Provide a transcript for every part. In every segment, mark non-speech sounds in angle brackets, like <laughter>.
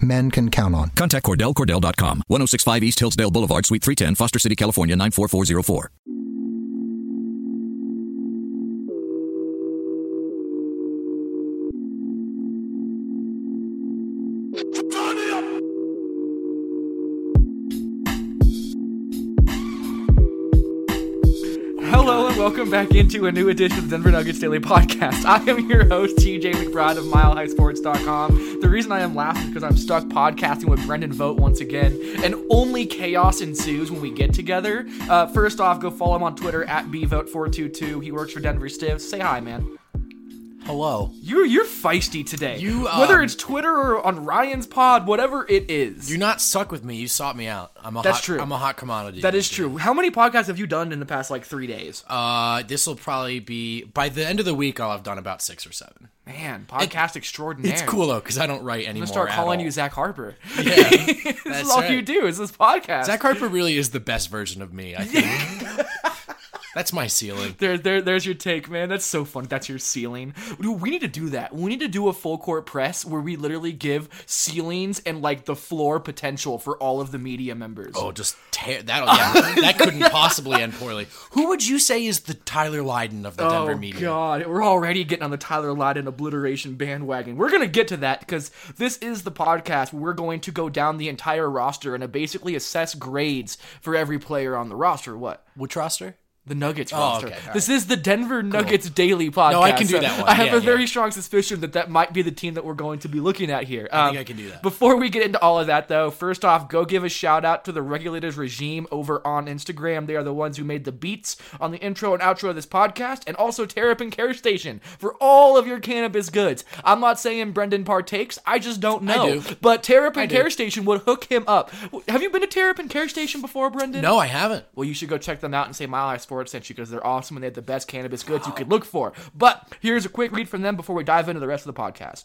men can count on. Contact CordellCordell.com, 1065 East Hillsdale Boulevard, Suite 310, Foster City, California, 94404. Back into a new edition of Denver Nuggets Daily Podcast. <laughs> I am your host, TJ McBride of MileHighSports.com. The reason I am laughing is because I'm stuck podcasting with Brenden Vogt once again, and only chaos ensues when we get together. Uh, first off, go follow him on Twitter at bvote422. He works for Denver Stiffs. Say hi, man. Hello. You're you're feisty today. You, whether um, it's Twitter or on Ryan's pod, whatever it is. You're not stuck with me. You sought me out. I'm a That's hot, true. I'm a hot commodity. that is true. How many podcasts have you done in the past like three days? Uh, this will probably be by the end of the week. I'll have done about six or seven. Man, podcast extraordinaire. It's cool though because I don't write I'm anymore. gonna start calling all. you Zach Harper. <laughs> <laughs> Yeah, this that's is all right. you do is this podcast. Zach Harper really is the best version of me. I <laughs> think. That's my ceiling. There, there, there's your take, man. That's so funny. That's your ceiling. Dude, we need to do that. We need to do a full court press where we literally give ceilings and like the floor potential for all of the media members. Oh, just tear that. Yeah, <laughs> that couldn't possibly end poorly. Who would you say is the Tyler Lydon of the Denver oh, media? Oh. God, we're already getting on the Tyler Lydon obliteration bandwagon. We're gonna get to that because this is the podcast where we're going to go down the entire roster and basically assess grades for every player on the roster. What? Which roster? The Nuggets Oh, roster. okay, This is the Denver Nuggets daily podcast. No, I can do that one. I have Yeah, a very yeah. strong suspicion that that might be the team that we're going to be looking at here. I Um, think I can do that. Before we get into all of that, though, first off, go give a shout out to the Regulators regime over on Instagram. They are the ones who made the beats on the intro and outro of this podcast, and also Terrapin Care Station for all of your cannabis goods. I'm not saying Brenden partakes, I just don't know. do. But Terrapin I. Care Station would hook him up. Have you been to Terrapin Care Station before, Brenden? No, I haven't. Well, you should go check them out and say My Sports sent you because they're awesome and they have the best cannabis goods you could look for. But here's a quick read from them before we dive into the rest of the podcast.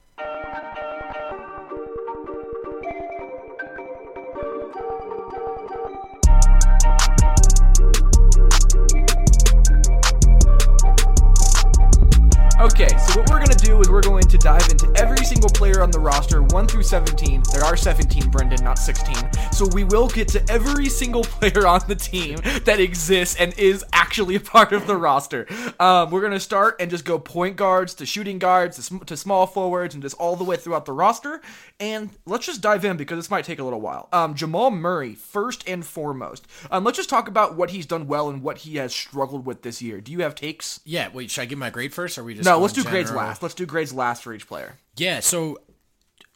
do is we're going to dive into every single player on the roster, 1 through 17. There are 17, Brenden, not 16. So we will get to every single <laughs> player on the team that exists and is actually a part of the roster. Um, we're going to start and just go point guards to shooting guards to, sm- to small forwards and just all the way throughout the roster. And let's just dive in because this might take a little while. Um, Jamal Murray, first and foremost. Um, let's just talk about what he's done well and what he has struggled with this year. Do you have takes? Yeah. Wait. Should I give my grade first, or are we just No, let's do grades last. Let's do grades last for each player. Yeah, so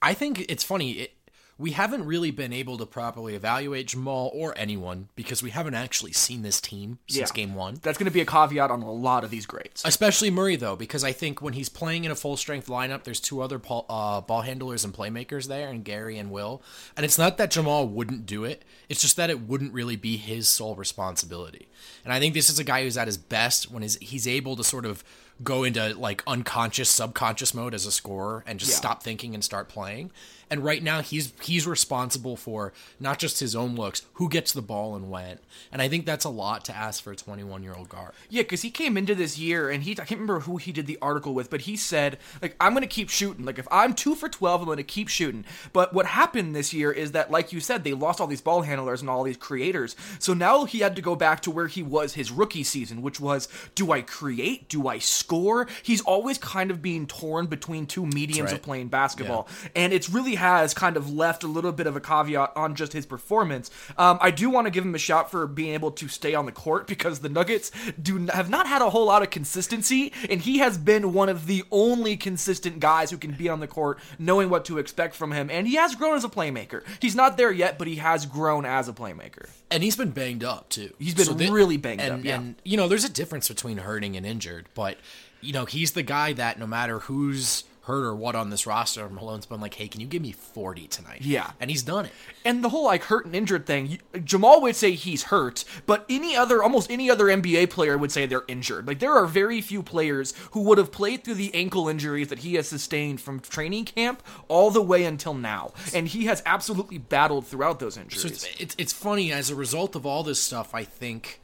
I think it's funny. It, we haven't really been able to properly evaluate Jamal or anyone because we haven't actually seen this team since Yeah. game one. That's going to be a caveat on a lot of these grades. Especially Murray, though, because I think when he's playing in a full strength lineup, there's two other ball, uh, ball handlers and playmakers there, and Gary and Will. And it's not that Jamal wouldn't do it, it's just that it wouldn't really be his sole responsibility. And I think this is a guy who's at his best when he's, he's able to sort of go into like unconscious, subconscious mode as a scorer and just Yeah. stop thinking and start playing. And right now he's he's responsible for not just his own looks, who gets the ball and when. And I think that's a lot to ask for a 21 year old guard. Yeah, because he came into this year and he, I can't remember who he did the article with, but he said, like, I'm going to keep shooting. Like, if I'm two for 12, I'm going to keep shooting. But what happened this year is that, like you said, they lost all these ball handlers and all these creators. So now he had to go back to where he was his rookie season, which was, do I create? Do I score? He's always kind of being torn between two mediums right. of playing basketball. And it's really has kind of left a little bit of a caveat on just his performance. Um, I do want to give him a shout for being able to stay on the court <laughs> because the Nuggets do have not had a whole lot of consistency, and he has been one of the only consistent guys who can be on the court, knowing what to expect from him. And he has grown as a playmaker. He's not there yet, but he has grown as a playmaker. And he's been banged up too. He's been thi- really banged and, up, yeah. And you know, there's a difference between hurting and injured, but you know, he's the guy that no matter who's hurt or what on this roster, Malone's been like, "Hey, can you give me 40 tonight?" Yeah. and he's done it. And the whole like hurt and injured thing, Jamal would say he's hurt, but any other, almost any other NBA player would say they're injured. Like there are very few players who would have played through the ankle injuries that he has sustained from training camp all the way until now, and he has absolutely battled throughout those injuries. So it's, it's it's funny as a result of all this stuff. I think,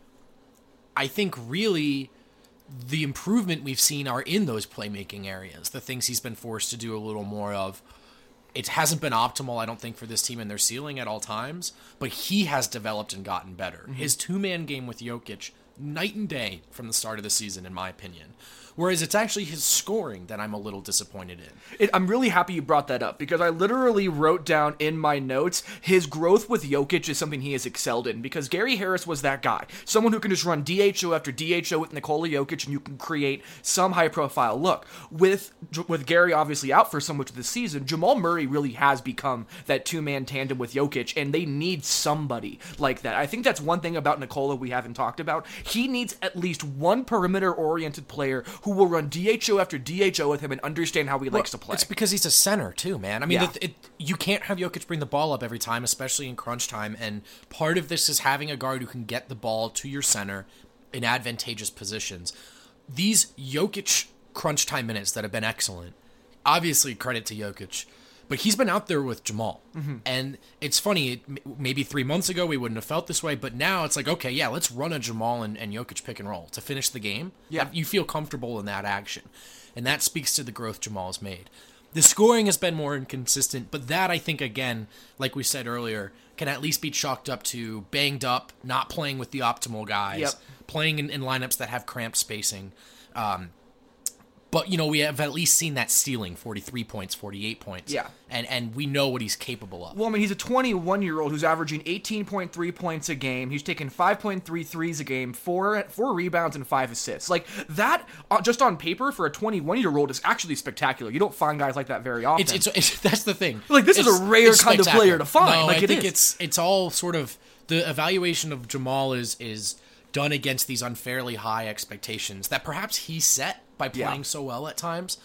I think really, the improvement we've seen are in those playmaking areas. The things he's been forced to do a little more of. It hasn't been optimal, I don't think, for this team and their ceiling at all times. But he has developed and gotten better. Mm-hmm. His two man game with Jokic, night and day from the start of the season, in my opinion. Whereas it's actually his scoring that I'm a little disappointed in. It, I'm really happy you brought that up because I literally wrote down in my notes his growth with Jokic is something he has excelled in because Gary Harris was that guy. Someone who can just run DHO after DHO with Nikola Jokic and you can create some high profile look. With with Gary obviously out for so much of the season, Jamal Murray really has become that two man tandem with Jokic and they need somebody like that. I think that's one thing about Nikola we haven't talked about. He needs at least one perimeter oriented player who will run DHO after DHO with him and understand how he likes to play. It's because he's a center too, man. I mean, Yeah. it, it, you can't have Jokic bring the ball up every time, especially in crunch time. And part of this is having a guard who can get the ball to your center in advantageous positions. These Jokic crunch time minutes that have been excellent. Obviously, credit to Jokic, but he's been out there with Jamal, and it's funny. It, maybe three months ago we wouldn't have felt this way, but now it's like, okay, yeah, let's run a Jamal and, and Jokic pick and roll to finish the game. Yeah. you feel comfortable in that action, and that speaks to the growth Jamal has made. The scoring has been more inconsistent, but that I think again, like we said earlier, can at least be chalked up to banged up, not playing with the optimal guys, Yep. playing in, in lineups that have cramped spacing. Um, but you know we have at least seen that ceiling 43 points 48 points Yeah. and and we know what he's capable of Well, I mean, he's a 21 year old who's averaging 18.3 points a game. He's taking 5.3 threes a game, four four rebounds, and five assists. Like that, uh, just on paper, for a 21 year old, is actually spectacular. You don't find guys like that very often. it's, it's, <laughs> it's that's the thing Like, this is a rare kind of player to find. no, Like, i it think is. it's it's all sort of the evaluation of jamal is is done against these unfairly high expectations that perhaps he set by Yeah. playing so well at times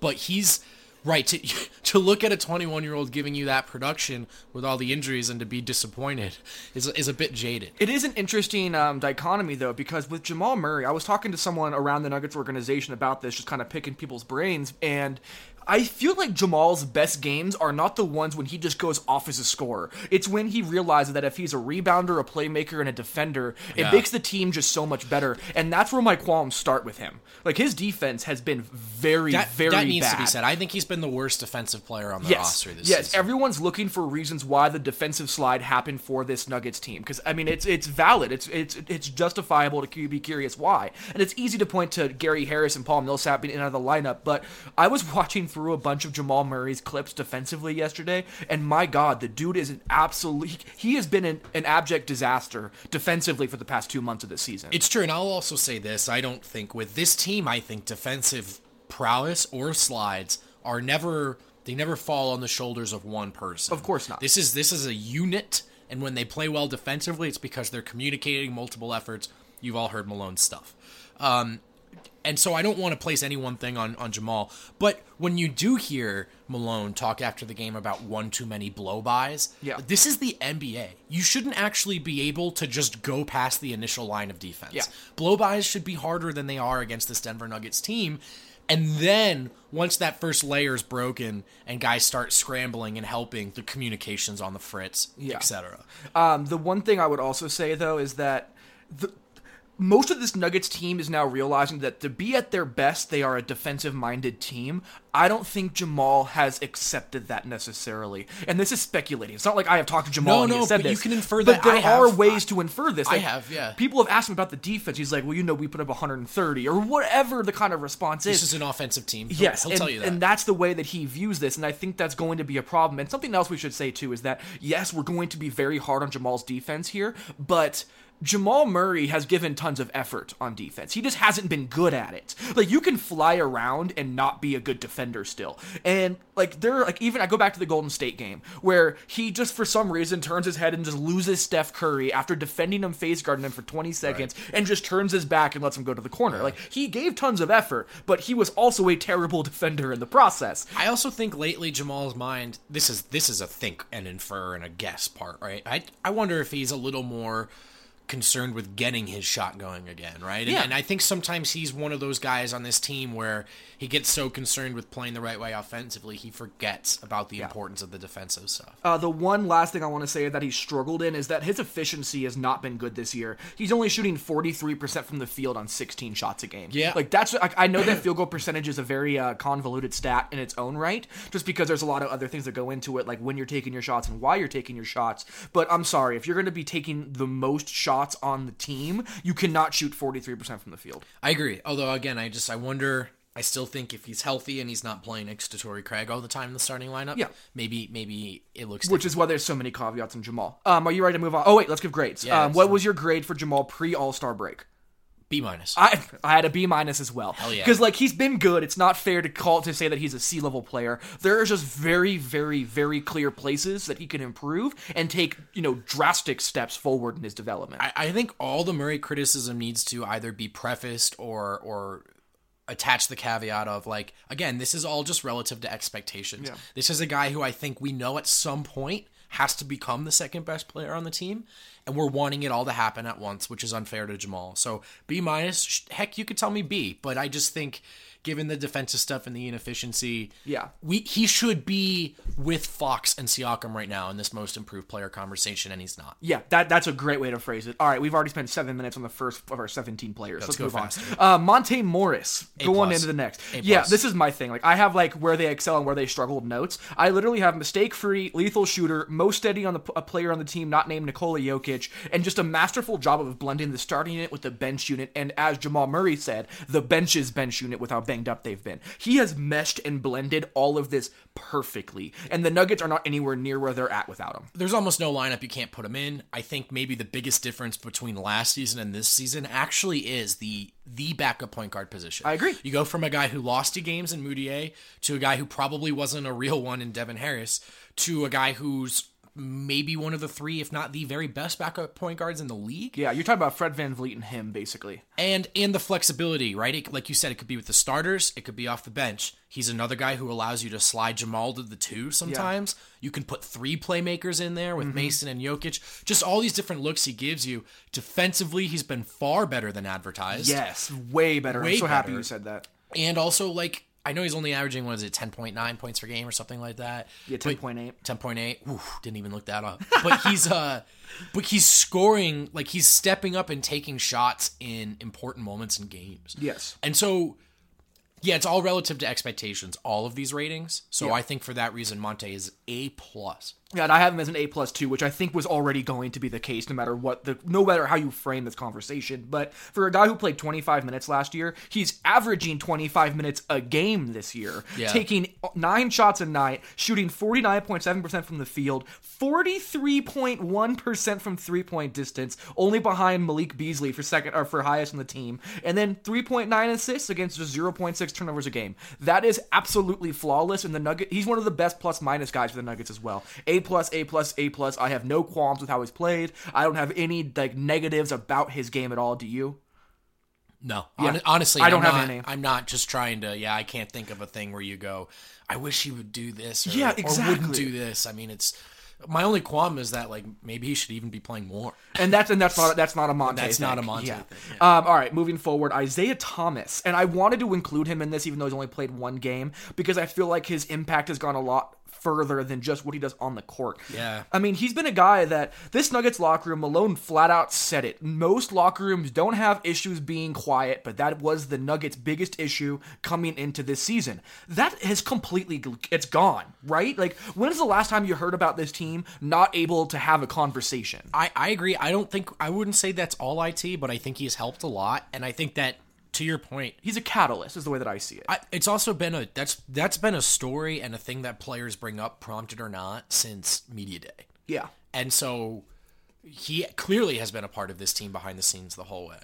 but he's right to <laughs> to look at a 21 year old giving you that production with all the injuries and to be disappointed is is a bit jaded It is an interesting um, dichotomy, though, because with Jamal Murray, I was talking to someone around the Nuggets organization about this, just kind of picking people's brains, and I feel like Jamal's best games are not the ones when he just goes off as a scorer. It's when he realizes that if he's a rebounder, a playmaker, and a defender, it Yeah. makes the team just so much better, and that's where my qualms start with him. Like his defense has been very, that, very that needs bad. to be said i think he's been the worst defensive player on the yes, roster this season. yes. season Everyone's looking for reasons why the defensive slide happened for this Nuggets team because I mean it's it's valid. It's it's it's justifiable to be curious why, and it's easy to point to Gary Harris and Paul Millsap being out of the lineup. But I was <laughs> watching through a bunch of Jamal Murray's clips defensively yesterday, and my God, the dude is an absolute. He, he has been an, an abject disaster defensively for the past two months of this season. It's true, and I'll also say this: I don't think with this team, I think defensive prowess or slides are never they never fall on the shoulders of one person. Of course not. This is this is a unit, and when they play well defensively, it's because they're communicating multiple efforts. You've all heard Malone's stuff. Um, and so I don't want to place any one thing on, on Jamal. But when you do hear Malone talk after the game about one too many blow bys, Yeah. this is the NBA. You shouldn't actually be able to just go past the initial line of defense. Yeah. Blow bys should be harder than they are against this Denver Nuggets team. And then once that first layer is broken and guys start scrambling and helping, the communications on the fritz, Yeah. etc. Um, the one thing I would also say though is that the most of this Nuggets team is now realizing that to be at their best, they are a defensive-minded team. I don't think Jamal has accepted that necessarily, and this is speculating. It's not like I have talked to Jamal No, and he no, but you can infer But that. there I have. are ways to infer this. I have, yeah. People have asked him about the defense. He's like, "Well, you know, we put up 130 or whatever the kind of response is." This is an offensive team. He'll- Yes, he'll and, tell you that. and that's the way that he views this, and I think that's going to be a problem. And something else we should say too is that yes, we're going to be very hard on Jamal's defense here, but Jamal Murray has given tons of effort on defense. He just hasn't been good at it. Like you can fly around and not be a good defender still. And like there like even I go back to the Golden State game where he just for some reason turns his head and just loses Steph Curry after defending him face guarding him for 20 seconds and just turns his back and lets him go to the corner. Like he gave tons of effort, but he was also a terrible <laughs> defender in the process. I also think lately Jamal's mind this is this is a think and infer and a guess part, right? I I wonder if he's a little more concerned with getting his shot going again, right? And, Yeah. and I think sometimes he's one of those guys on this team where he gets so concerned with playing the right way offensively, he forgets about the importance of the defensive stuff. Uh, the one last thing I want to say that he struggled in is that his efficiency has not been good this year. He's only shooting 43% from the field on 16 shots a game. Yeah. Like, that's, like, I know that field goal percentage is a very uh, convoluted stat in its own right, just because there's a lot of other things that go into it, like when you're taking your shots and why you're taking your shots. But I'm sorry, if you're going to be taking the most shots on the team, you cannot shoot 43% from the field. I agree. Although again, I just I wonder. I still think if he's healthy and he's not playing next to Torrey Craig all the time in the starting lineup, Yeah. maybe maybe it looks Which is why there's so many caveats in Jamal. Um, are you ready to move on? Oh, wait, let's give grades. Yeah, um, what was your grade for Jamal pre All Star break? B minus. I I had a B minus as well. Hell yeah. Because like he's been good. It's not fair to call to say that he's a C level player. There are just very, very, very clear places that he can improve and take you know drastic steps forward in his development. I, I think all the Murray criticism needs to either be prefaced or or attach the caveat of like again this is all just relative to expectations Yeah. this is a guy who i think we know at some point has to become the second best player on the team and we're wanting it all to happen at once which is unfair to jamal. So b minus heck you could tell me b but i just think given the defensive stuff and the inefficiency Yeah. we he should be with fox and siakam right now in this most improved player conversation and he's not yeah, that that's a great way to phrase it. All right, we've already spent seven minutes on the first of our 17 players. Let's, go move on. Uh, Monte Morris, go on plus. into the next. A Yeah, plus. this is my thing. Like I have like where they excel and where they struggled notes. I literally have mistake free, lethal shooter, most steady on the a player on the team not named Nikola Jokic, and just a masterful job of blending the starting unit with the bench unit. And as Jamal Murray said, the bench's bench unit without how banged up they've been. He has meshed and blended all of this perfectly, and the Nuggets are not anywhere near where they're at without him. there's almost no lineup you can't put him in. I think maybe the biggest difference between last season and this season actually is the the backup point guard position. I agree. You go from a guy who lost you games in Mudiay to a guy who probably wasn't a real one in Devin Harris to a guy who's maybe one of the three, if not the very best backup point guards in the league. Yeah, you're talking about Fred VanVleet and him, basically. And and the flexibility, right? It, like you said, it could be with the starters, it could be off the bench. He's another guy who allows you to slide Jamal to the two sometimes. You can put three playmakers in there Mm-hmm. with Mason and Jokic. Just all these different looks he gives you. Defensively, he's been far better than advertised. Yes, way better. Way I'm so happy better. you said that. And also, like, I know he's only averaging, what is it, 10.9 points per game or something like that? Yeah, 10.8. 10.8. Oof, didn't even look that up. But he's uh <laughs> but he's scoring like he's stepping up and taking shots in important moments in games. Yes. And so yeah, it's all relative to expectations, all of these ratings. So I think for that reason Monte is A plus. Yeah, and I have him as an A plus two, which I think was already going to be the case, no matter what the, no matter how you frame this conversation. But for a guy who played 25 minutes last year, he's averaging 25 minutes a game this year, Yeah. taking nine shots a night, shooting 49.7 percent from the field, 43.1 percent from three point distance, only behind Malik Beasley for second or for highest on the team, and then 3.9 assists against just 0.6 turnovers a game. That is absolutely flawless. And the Nugget, he's one of the best plus minus guys for the Nuggets as well. A plus, A plus, A plus. I have no qualms with how he's played. I don't have any like negatives about his game at all. Do you? No, Yeah. Hon- honestly, I don't I'm have not, any. I'm not just trying to. Yeah, I can't think of a thing where you go. I wish he would do this. Or, Yeah, Or wouldn't do this. I mean, it's my only qualm is that like maybe he should even be playing more. And that's and that's not that's not a Monte. That's thing. not a Monte Yeah. thing, Um, all right, moving forward, Isaiah Thomas, and I wanted to include him in this, even though he's only played one game, because I feel like his impact has gone a lot further than just what he does on the court. Yeah. I mean, he's been a guy that this Nuggets locker room, Malone flat out said it. Most locker rooms don't have issues being quiet, but that was the Nuggets' biggest issue coming into this season. That has completely it's gone, right? Like, when is the last time you heard about this team not able to have a conversation? I, I agree. I don't think I wouldn't say that's all IT, but I think he's helped a lot, and I think that to your point, He's a catalyst, is the way that I see it. I, it's also been a that's that's been a story and a thing that players bring up, prompted or not, since media day. yeah. And so he clearly has been a part of this team behind the scenes the whole way.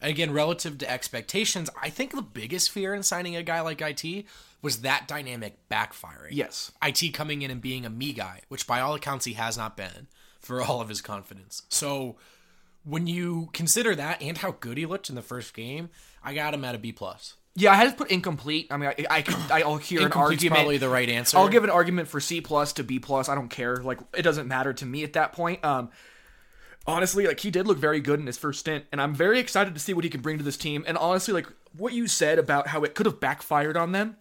And again, relative to expectations, I think the biggest fear in signing a guy like IT was that dynamic backfiring. Yes. IT coming in and being a me guy, which by all accounts he has not been for all of his confidence. So when you consider that and how good he looked in the first game, I got him at a B plus. Yeah, I had to put incomplete. I mean, I, I I'll hear an argument. probably the right answer. I'll give an argument for C plus to B plus. I don't care. Like, it doesn't matter to me at that point. Um, honestly, like he did look very good in his first stint, and I'm very excited to see what he can bring to this team. And honestly, like what you said about how it could have backfired on them,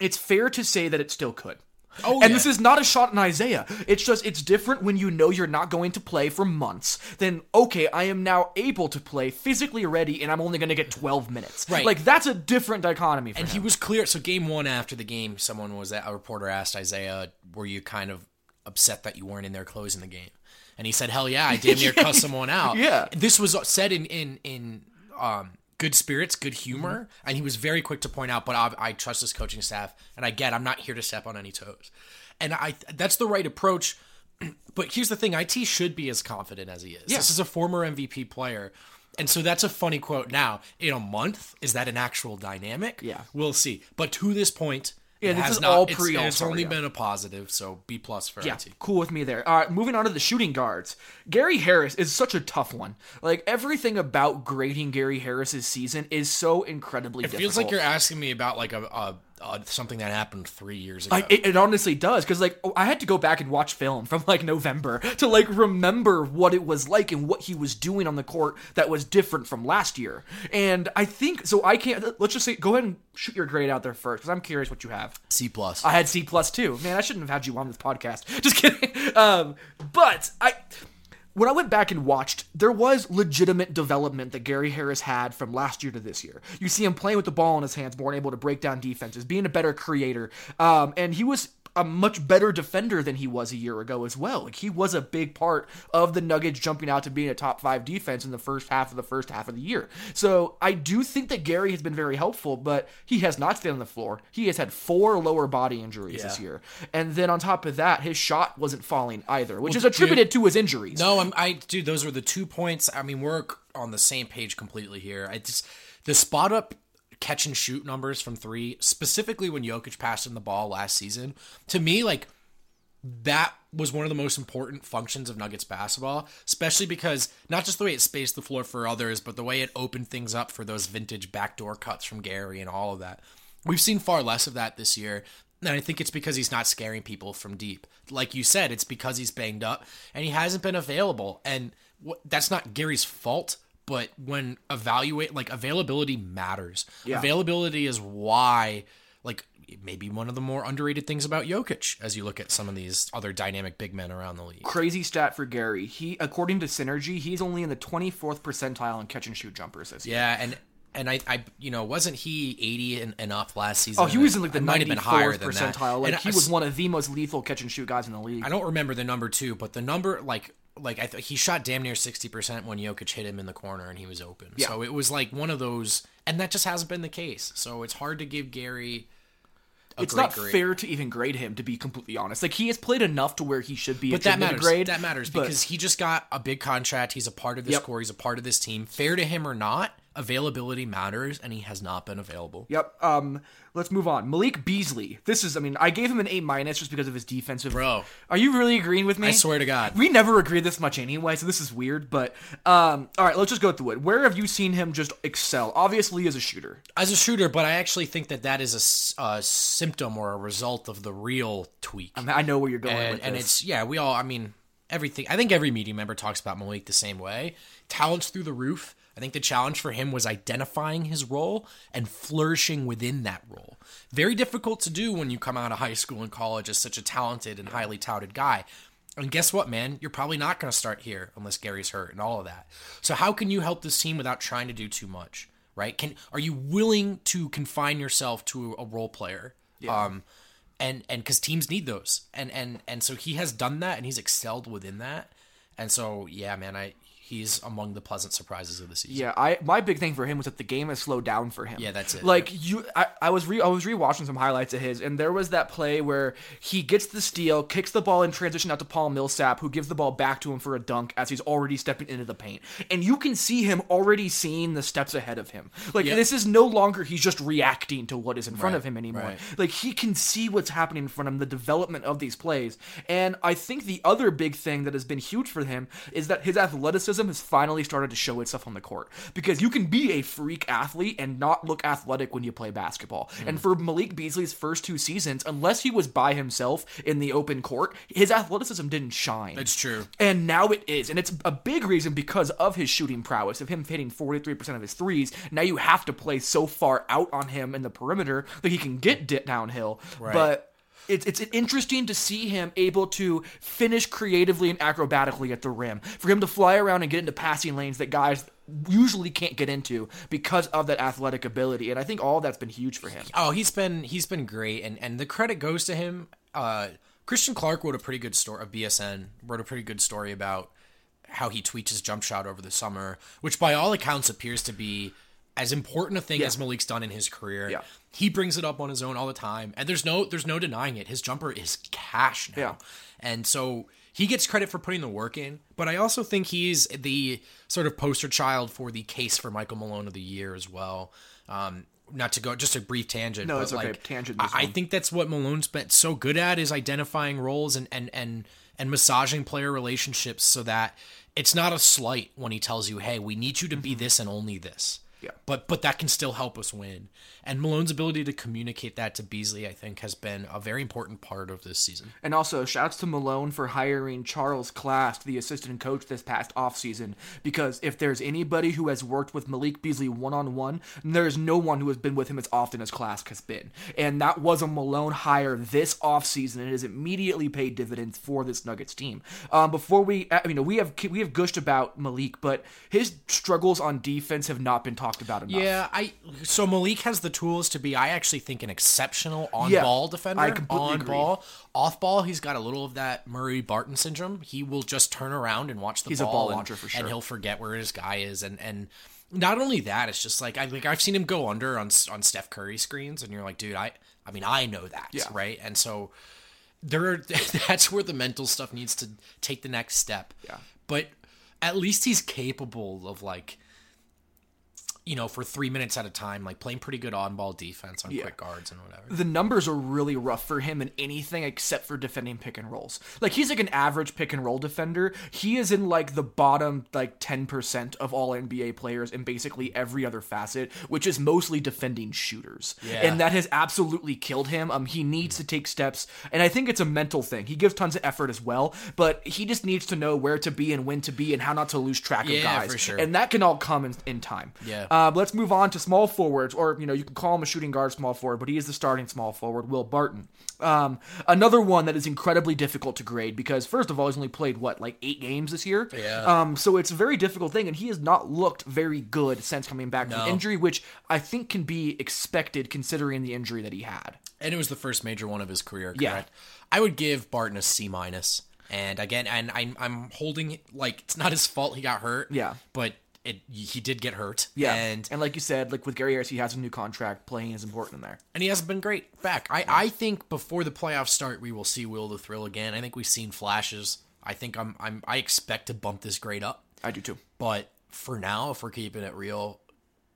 it's fair to say that it still could. Oh, and yeah. this is not a shot in Isaiah. It's just it's different when you know you're not going to play for months. Then okay, I am now able to play physically ready, and I'm only going to get 12 minutes. Right. Like that's a different dichotomy. For And him. he was clear. So game one after the game, someone was a reporter asked Isaiah, "Were you kind of upset that you weren't in there closing the game?" And he said, "Hell yeah, I damn near cussed <laughs> someone out." Yeah. This was said in in in um, good spirits, good mm-hmm. humor, and he was very quick to point out. But I, I trust his coaching staff, and I get I'm not here to step on any toes, and I that's the right approach. <clears throat> But here's the thing: IT should be as confident as he is. Yeah. This is a former MVP player. And so that's a funny quote. Now, in a month, is that an actual dynamic? Yeah. We'll see. But to this point, Yeah, it this is not, all pre-All-Star, It's only been a positive, so B plus for Yeah, IT. cool with me there. All right, moving on to the shooting guards. Gary Harris is such a tough one. Like everything about grading Gary Harris's season is so incredibly It difficult. feels like you're asking me about like a, a, a something that happened three years ago. I, it, it honestly does because like oh, I had to go back and watch film from like November to like remember what it was like and what he was doing on the court that was different from last year. And I think so. I can't. Let's just say go ahead and shoot your grade out there first because I'm curious what you have. C plus. I had C plus too. Man, I shouldn't have had you on this podcast. <laughs> Just kidding. Um, but I, when I went back and watched, there was legitimate development that Gary Harris had from last year to this year. You see him playing with the ball in his hands, more able to break down defenses, being a better creator, um, and he was a much better defender than he was a year ago as well. Like he was a big part of the Nuggets jumping out to being a top five defense in the first half of the first half of the year. So I do think that Gary has been very helpful, but he has not stayed on the floor. He has had four lower body injuries this year, and then on top of that, his shot wasn't falling either, which is attributed to his injuries. No, I'm, I dude, those were the two points. I mean, we're on the same page completely here. I just the spot up catch and shoot numbers from three, specifically when Jokic passed him the ball last season. To me, like that was one of the most important functions of Nuggets basketball, especially because not just the way it spaced the floor for others, but the way it opened things up for those vintage backdoor cuts from Gary and all of that. We've seen far less of that this year. And I think it's because he's not scaring people from deep. Like you said, it's because he's banged up and he hasn't been available. And that's not Gary's fault, but when evaluate, like availability matters. Yeah. Availability is why, like, maybe one of the more underrated things about Jokic as you look at some of these other dynamic big men around the league. Crazy stat for Gary. He, according to Synergy, he's only in the 24th percentile in catch and shoot jumpers this year. Yeah, and and I, I you know, wasn't he 80 and, and up last season? Oh, he was in like the It might have been higher 94th than that. percentile. Like And he I- was one of the most lethal catch and shoot guys in the league. I don't remember the number two, but the number like like I th- he shot damn near sixty percent when Jokic hit him in the corner and he was open. Yeah. So it was like one of those, and that just hasn't been the case. So it's hard to give Gary. A it's great not grade. fair to even grade him, to be completely honest. Like he has played enough to where he should be. But that matters. grade. that matters but- because he just got a big contract. He's a part of this Yep. core. He's a part of this team. Fair to him or not, availability matters, and he has not been available. Yep. Um, let's move on. Malik Beasley. This is, I mean, I gave him an A minus just because of his defensive. Bro. are you really agreeing with me? I swear to God. we never agree this much anyway, so this is weird. But um, all right, let's just go through it. Where have you seen him just excel? Obviously, as a shooter. As a shooter, but I actually think that that is a, a symptom or a result of the real tweak. I, mean, I know where you're going and, and it's yeah, we all. I mean, everything. I think every media member talks about Malik the same way. Talents through the roof. I think the challenge for him was identifying his role and flourishing within that role. Very difficult to do when you come out of high school and college as such a talented and highly touted guy. And guess what, man? You're probably not going to start here unless Gary's hurt and all of that. So how can you help this team without trying to do too much? Right? Can are you willing to confine yourself to a role player? Um, and and because teams need those, and and and so he has done that, and he's excelled within that. And so yeah, man, I he's among the pleasant surprises of the season. Yeah, I my big thing for him was that the game has slowed down for him. Yeah, that's it. Like you, I, I was re I was rewatching some highlights of his, and there was that play where he gets the steal, kicks the ball in transition out to Paul Millsap, who gives the ball back to him for a dunk as he's already stepping into the paint, and you can see him already seeing the steps ahead of him. Like Yeah. this is no longer he's just reacting to what is in front Right, of him anymore. right. Like he can see what's happening in front of him, the development of these plays. And I think the other big thing that has been huge for him is that his athleticism has finally started to show itself on the court. Because you can be a freak athlete and not look athletic when you play basketball. Mm. And for Malik Beasley's first two seasons, unless he was by himself in the open court, his athleticism didn't shine. It's true. And now it is. And it's a big reason because of his shooting prowess, of him hitting 43% of his threes. Now you have to play so far out on him in the perimeter that he can get dit downhill. But it's, it's interesting to see him able to finish creatively and acrobatically at the rim. For him to fly around and get into passing lanes that guys usually can't get into because of that athletic ability. And I think all that's been huge for him. Oh, he's been he's been great, and and the credit goes to him. Uh, Christian Clark wrote a pretty good story. Of BSN wrote a pretty good story about how he tweaked his jump shot over the summer, which by all accounts appears to be as important a thing as Malik's done in his career. Yeah. He brings it up on his own all the time, and there's no there's no denying it. His jumper is cash now, Yeah. and so he gets credit for putting the work in. But I also think he's the sort of poster child for the case for Michael Malone of the year as well. Um, not to go just a brief tangent. No, but it's okay. like, Tangent I, I think that's what Malone's been so good at is identifying roles and and and and massaging player relationships so that it's not a slight when he tells you, "Hey, we need you to be this and only this." Yeah. But but that can still help us win. And Malone's ability to communicate that to Beasley, I think, has been a very important part of this season. And also, shouts to Malone for hiring Charles Klask, the assistant coach, this past offseason. Because if there's anybody who has worked with Malik Beasley one on one, there's no one who has been with him as often as Klask has been. And that was a Malone hire this offseason, and it has immediately paid dividends for this Nuggets team. Um, before we, I mean, we have we have gushed about Malik, but his struggles on defense have not been talked about enough. Yeah, I so Malik has the tools to be, I actually think, an exceptional on-ball defender. I completely on agree. ball, off ball, he's got a little of that Murray Barton syndrome. He will just turn around and watch the He's a ball, ball and, launcher for sure. and he'll forget where his guy is, and and not only that, it's just like I like I've seen him go under on on Steph Curry screens, and you're like, dude, I I mean I know that, Yeah. right? And so there, are, <laughs> that's where the mental stuff needs to take the next step. Yeah. but at least he's capable of like you know, for three minutes at a time, like playing pretty good on ball defense on quick guards and whatever. the numbers are really rough for him in anything except for defending pick and rolls. Like he's like an average pick and roll defender. He is in like the bottom like 10% of all NBA players in basically every other facet, which is mostly defending shooters. Yeah. And that has absolutely killed him. Um he needs to take steps and I think it's a mental thing. He gives tons of effort as well, but he just needs to know where to be and when to be and how not to lose track of Yeah, guys. for sure. And that can all come in, in time. Yeah. Uh, let's move on to small forwards, or you know, you can call him a shooting guard, small forward, but he is the starting small forward, Will Barton. Um, another one that is incredibly difficult to grade because first of all, he's only played what like eight games this year. Yeah. Um, so it's a very difficult thing, and he has not looked very good since coming back from injury, which I think can be expected considering the injury that he had. And it was the first major one of his career, correct? Yeah. I would give Barton a C minus. And again, and I'm I'm holding like it's not his fault he got hurt. Yeah. But it he did get hurt. Yeah, And and like you said, like with Gary Harris, he has a new contract. Playing is important in there. and he hasn't been great back. I, I think before the playoffs start, we will see Will the Thrill again. I think we've seen flashes. I think I'm I'm I expect to bump this grade up. I do too. But for now, if we're keeping it real,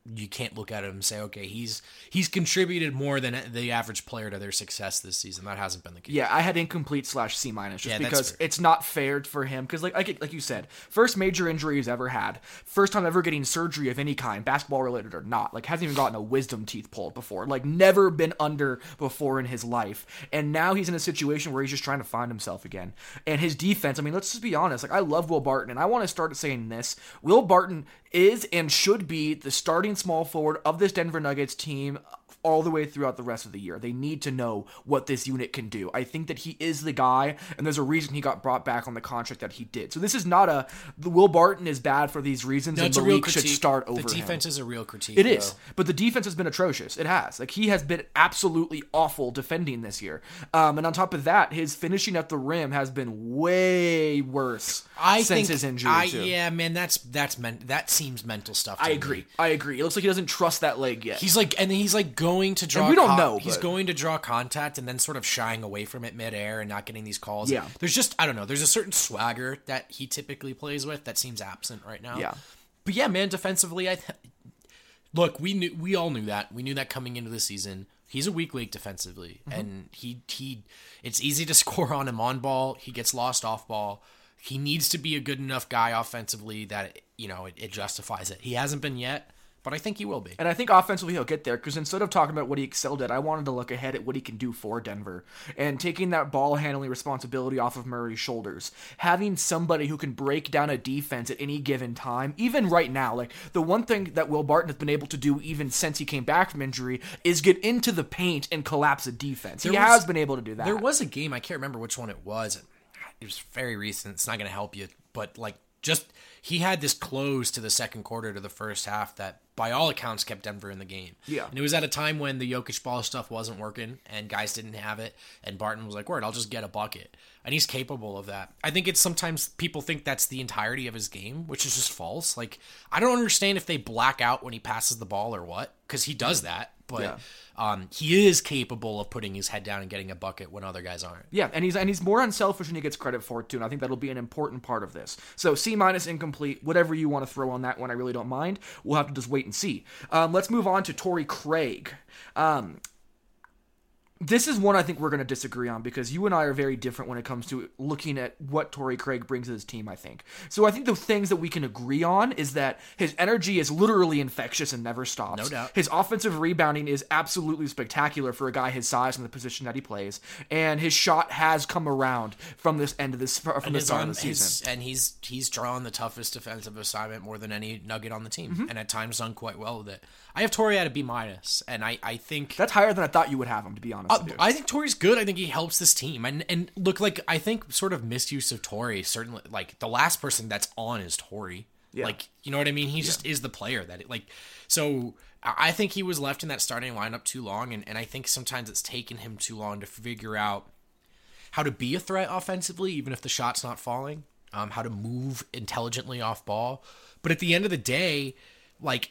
you can't look at him and say, okay, he's he's contributed more than the average player to their success this season. That hasn't been the case. Yeah, I had incomplete slash C minus just Yeah, because it's not fair for him. Because like, like like you said, first major injury he's ever had, first time ever getting surgery of any kind, basketball related or not. Like hasn't even gotten a wisdom teeth pulled before. Like never been under before in his life, and now he's in a situation where he's just trying to find himself again. And his defense, I mean, let's just be honest. Like I love Will Barton, and I want to start saying this: Will Barton is and should be the starting small forward of this Denver Nuggets team all the way throughout the rest of the year. They need to know what this unit can do. I think that he is the guy, and there's a reason he got brought back on the contract that he did. So this is not a the Will Barton is bad for these reasons, No, and league should start over the him. defense is a real critique. It is, though. but the defense has been atrocious. It has. Like he has been absolutely awful defending this year. Um, and on top of that, his finishing at the rim has been way worse I since his injury. I, too. yeah, man, that's that's men- that seems mental stuff. I me. agree. I agree. It looks like he doesn't trust that leg yet. He's like, and then he's like going to draw. we don't con- know, He's but- going to draw contact and then sort of shying away from it midair and not getting these calls. Yeah. there's just I don't know. There's a certain swagger that he typically plays with that seems absent right now. Yeah. but yeah, man, defensively, I th- look. We knew we all knew that. We knew that coming into the season. He's a weak link defensively, Mm-hmm. and he he. It's easy to <laughs> score on him on ball. He gets lost off ball. He needs to be a good enough guy offensively that you know it, it justifies it. He hasn't been yet, but I think he will be. And I think offensively he'll get there because instead of talking about what he excelled at, I wanted to look ahead at what he can do for Denver and taking that ball handling responsibility off of Murray's shoulders. Having somebody who can break down a defense at any given time, even right now. Like the one thing that Will Barton has been able to do even since he came back from injury is get into the paint and collapse a defense. he was- has been able to do that. There was a game I can't remember which one it was. It was very recent. It's not going to help you, but like just he had this close to the second quarter to the first half that by all accounts kept Denver in the game. Yeah. and it was at a time when the Jokic ball stuff wasn't working and guys didn't have it, and Barton was like, "Word, I'll just get a bucket," and he's capable of that. I think it's sometimes people think that's the entirety of his game, which is just false. Like I don't understand if they black out when he passes the ball or what, because he does that, but. Yeah. Um, he is capable of putting his head down and getting a bucket when other guys aren't. Yeah, and he's and he's more unselfish than he gets credit for it too, and I think that'll be an important part of this. So C minus incomplete, whatever you want to throw on that one, I really don't mind. We'll have to just wait and see. Um, let's move on to Torrey Craig. Um, this is one I think we're going to disagree on because you and I are very different when it comes to looking at what Torrey Craig brings to his team, I think. So I think the things that we can agree on is that his energy is literally infectious and never stops. No doubt. His offensive rebounding is absolutely spectacular for a guy his size and the position that he plays. And his shot has come around from this end of this from the start on of the season. his, and he's he's drawn the toughest defensive assignment more than any nugget on the team, Mm-hmm. and at times done quite well with it. I have Torrey at a B minus, and I I think That's higher than I thought you would have him, to be honest uh. I think Torrey's good. I think he helps this team, and and look like I think sort of misuse of Torrey certainly like the last person that's on is Torrey. Yeah. Like you know what I mean? He just is the player that it, like so. I I think he was left in that starting lineup too long, and, and I think sometimes it's taken him too long to figure out how to be a threat offensively, even if the shot's not falling, um, how to move intelligently off ball. But at the end of the day, like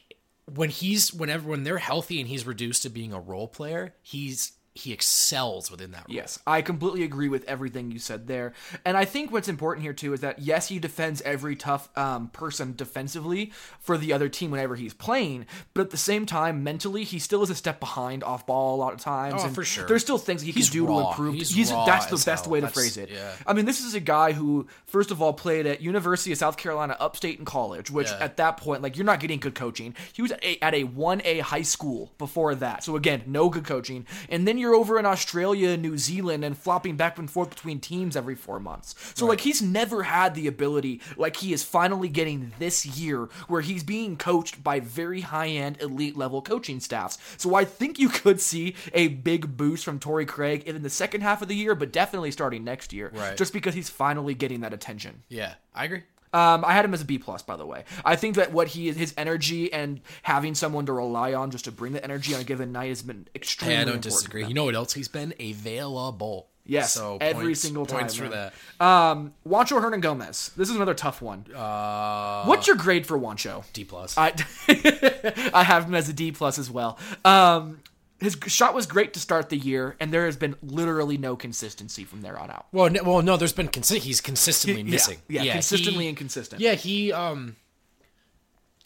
when he's whenever when they're healthy and he's reduced to being a role player, he's he excels within that role. Yes, I completely agree with everything you said there. And I think what's important here too is that yes, he defends every tough um, person defensively for the other team whenever he's playing, but at the same time, mentally, he still is a step behind off ball a lot of times. Oh, and for sure. There's still things he He's can do to improve. He's raw that's the best hell. way to That's- phrase it. yeah. I mean, this is a guy who, first of all, played at University of South Carolina upstate in college, which Yeah. at that point, like, you're not getting good coaching. He was at a, at a 1A high school before that. So, again, no good coaching. And then you're over in Australia, and New Zealand, and flopping back and forth between teams every four months. So, like, he's never had the ability, like, he is finally getting this year, where he's being coached by very high end, elite level coaching staffs. So, I think you could see a big boost from Torrey Craig in the second half of the year, but definitely starting next year. Right. Just because he's finally getting that attention. Yeah, I agree. Um, I had him as a B plus, by the way. I think that what he is, his energy and having someone to rely on just to bring the energy on a given night has been extremely. Hey, I don't important disagree. You know what else he's been? Available. Yes, so every points- single time. Points for man. that. Um, Juancho Hernangomez. This is another tough one. Uh, What's your grade for Juancho? D plus. I <laughs> I have him as a D plus as well. Um, his shot was great to start the year, and there has been literally no consistency from there on out. Well, no, well, no. There's been consi- he's consistently Yeah, missing. yeah, consistently he- inconsistent. Yeah, he um,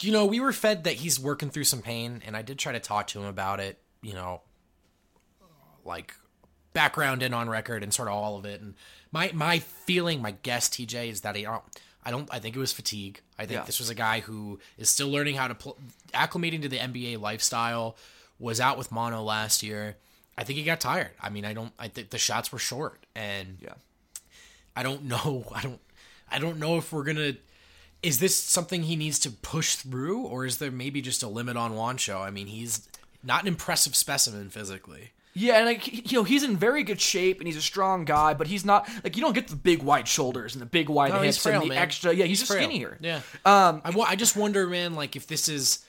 you know, we were fed that he's working through some pain, and I did try to talk to him about it. You know, like background and on record and sort of all of it. And my my feeling, my guess, TJ, is that he don't. I don't. I think it was fatigue. I think Yeah. this was a guy who is still learning how to pl- acclimating to the NBA lifestyle. Was out with mono last year. I think he got tired. I mean, I don't. I think the shots were short, and Yeah. I don't <laughs> know. I don't. I don't know if we're gonna. Is this something he needs to push through, or is there maybe just a limit on Juancho? I mean, he's not an impressive specimen physically. Yeah, and like you know, he's in very good shape and he's a strong guy, but he's not like you don't get the big wide shoulders and the big wide No, hips frail, and the man. extra. Yeah, he's, just frail. skinnier. Yeah. Um, I, I just wonder, man, like if this is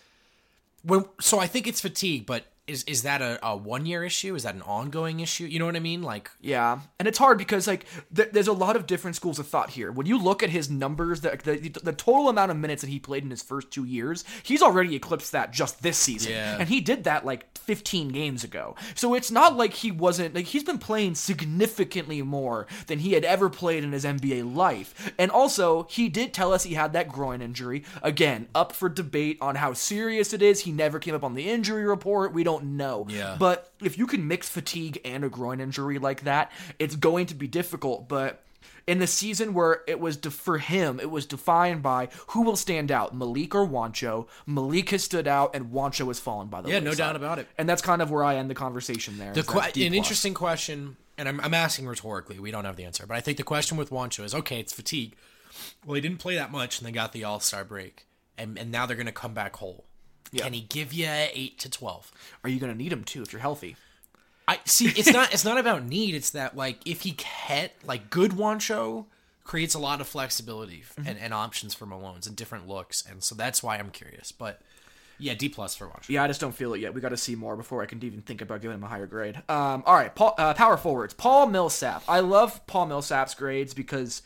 when. So I think it's fatigue, but is is that a, a one year issue? Is that an ongoing issue? You know what I mean? Like Yeah, and it's hard because like th- there's a lot of different schools of thought here. When you look at his numbers, the, the the total amount of minutes that he played in his first two years, he's already eclipsed that just this season. Yeah. and he did that like 15 games ago. So it's not like he wasn't like he's been playing significantly more than he had ever played in his NBA life. And also, he did tell us he had that groin injury. Again, up for debate on how serious it is. He never came up on the injury report. We don't know. Yeah. But if you can mix fatigue and a groin injury like that, it's going to be difficult. But in the season where it was de- for him, it was defined by who will stand out, Malik or Juancho. Malik has stood out, and Juancho has fallen by the Yeah, no doubt about it. And that's kind of where I end the conversation there. the que- an plus. interesting question, and I'm, I'm asking rhetorically. We don't have the answer, but I think the question with Juancho is okay. It's fatigue. Well, he didn't play that much, and they got the All Star break, and and now they're going to come back whole. Can he give you eight to twelve? Are you going to need him too if you're healthy? I see. It's not. It's not about need. It's that like if he can like good Juancho creates a lot of flexibility Mm-hmm. and, and options for Malone's and different looks, and so that's why I'm curious. But yeah, D plus for Juancho. Yeah, I just don't feel it yet. We got to see more before I can even think about giving him a higher grade. Um, all right, Paul, uh, power forwards. Paul Millsap. I love Paul Millsap's grades because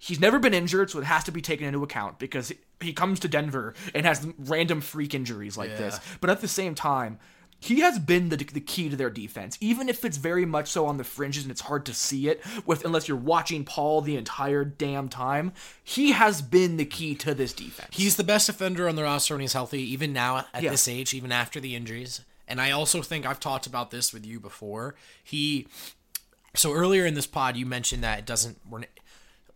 he's never been injured, so it has to be taken into account because he comes to Denver and has random freak injuries like this. But at the same time, he has been the, the key to their defense, even if it's very much so on the fringes and it's hard to see it with unless you're watching Paul the entire damn time. He has been the key to this defense. He's the best defender on the roster when he's healthy, even now at Yeah. this age, even after the injuries. And I also think I've talked about this with you before. He, so earlier in this pod, you mentioned that it doesn't. We're,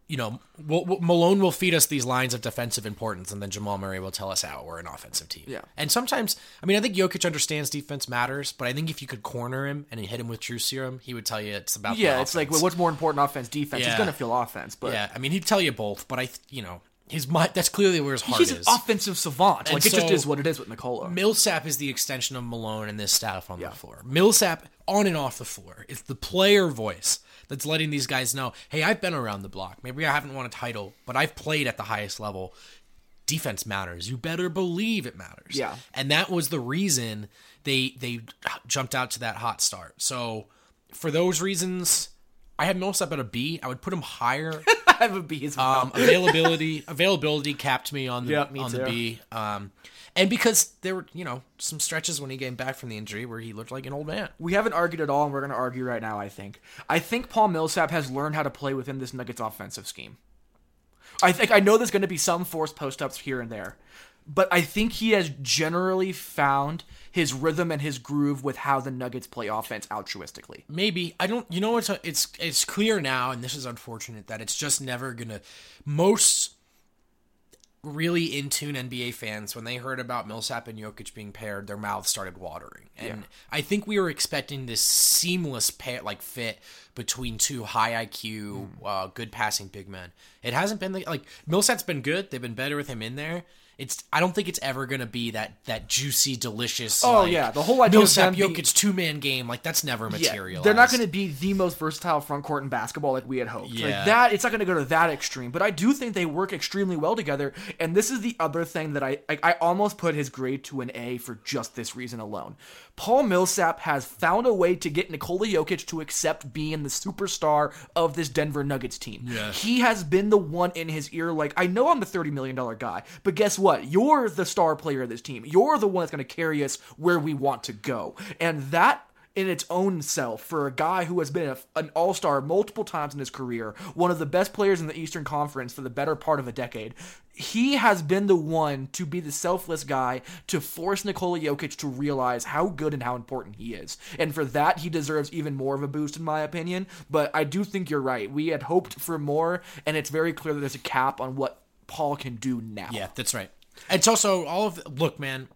you know, we'll, we'll- Malone will feed us these lines of defensive importance, and then Jamal Murray will tell us how we're an offensive team. Yeah. And sometimes, I mean, I think Jokic understands defense matters, but I think if you could corner him and hit him with true serum, he would tell you it's about. the yeah, it's like well, what's more important, offense, defense. He's gonna feel offense, but yeah. I mean, he'd tell you both, but I, you know, his mind. That's clearly where his heart he's is. an offensive savant. And like it just is what it is with Nikola. Millsap is the extension of Malone and this staff on the floor. Millsap on and off the floor is the player voice that's letting these guys know, hey, I've been around the block. Maybe I haven't won a title, but I've played at the highest level. Defense matters. You better believe it matters. Yeah. And that was the reason they they jumped out to that hot start. So for those reasons, I had Millsap at a B. I would put him higher. <laughs> I have a B as well. Um, availability availability capped me on the Yeah, me on the. B. Um, and because there were you know some stretches when he came back from the injury where he looked like an old man. we haven't argued at all, and we're gonna argue right now. I think. I think Paul Millsap has learned how to play within this Nuggets offensive scheme. I think I know there's gonna be some forced post ups here and there, but I think he has generally found his rhythm and his groove with how the Nuggets play offense altruistically. Maybe I don't. You know it's it's it's clear now, and this is unfortunate that it's just never gonna. Most really in tune NBA fans, when they heard about Millsap and Jokic being paired, their mouths started watering. And I think we were expecting this seamless pair, like fit between two high IQ, uh, good passing big men. It hasn't been like Millsap's been good. They've been better with him in there. It's I don't think it's ever gonna be that that juicy, delicious. Oh, like, yeah, the whole idea of Millsap being- Jokic two man game like that's never Yeah, they're not going to be the most versatile front court in basketball like we had hoped. Yeah. Like that, it's not going to go to that extreme. But I do think they work extremely well together. And this is the other thing that I I, I almost put his grade to an A for just this reason alone. Paul Millsap has found a way to get Nikola Jokic to accept being the superstar of this Denver Nuggets team. Yeah. He has been the one in his ear, like, I know I'm the $30 million guy, but guess what? You're the star player of this team. You're the one that's going to carry us where we want to go. And that in its own self for a guy who has been a, an all star multiple times in his career, one of the best players in the Eastern Conference for the better part of a decade. He has been the one to be the selfless guy to force Nikola Jokic to realize how good and how important he is. And for that, he deserves even more of a boost, in my opinion. But I do think you're right. We had hoped for more, and it's very clear that there's a cap on what Paul can do now. Yeah, that's right. It's also all of look, man.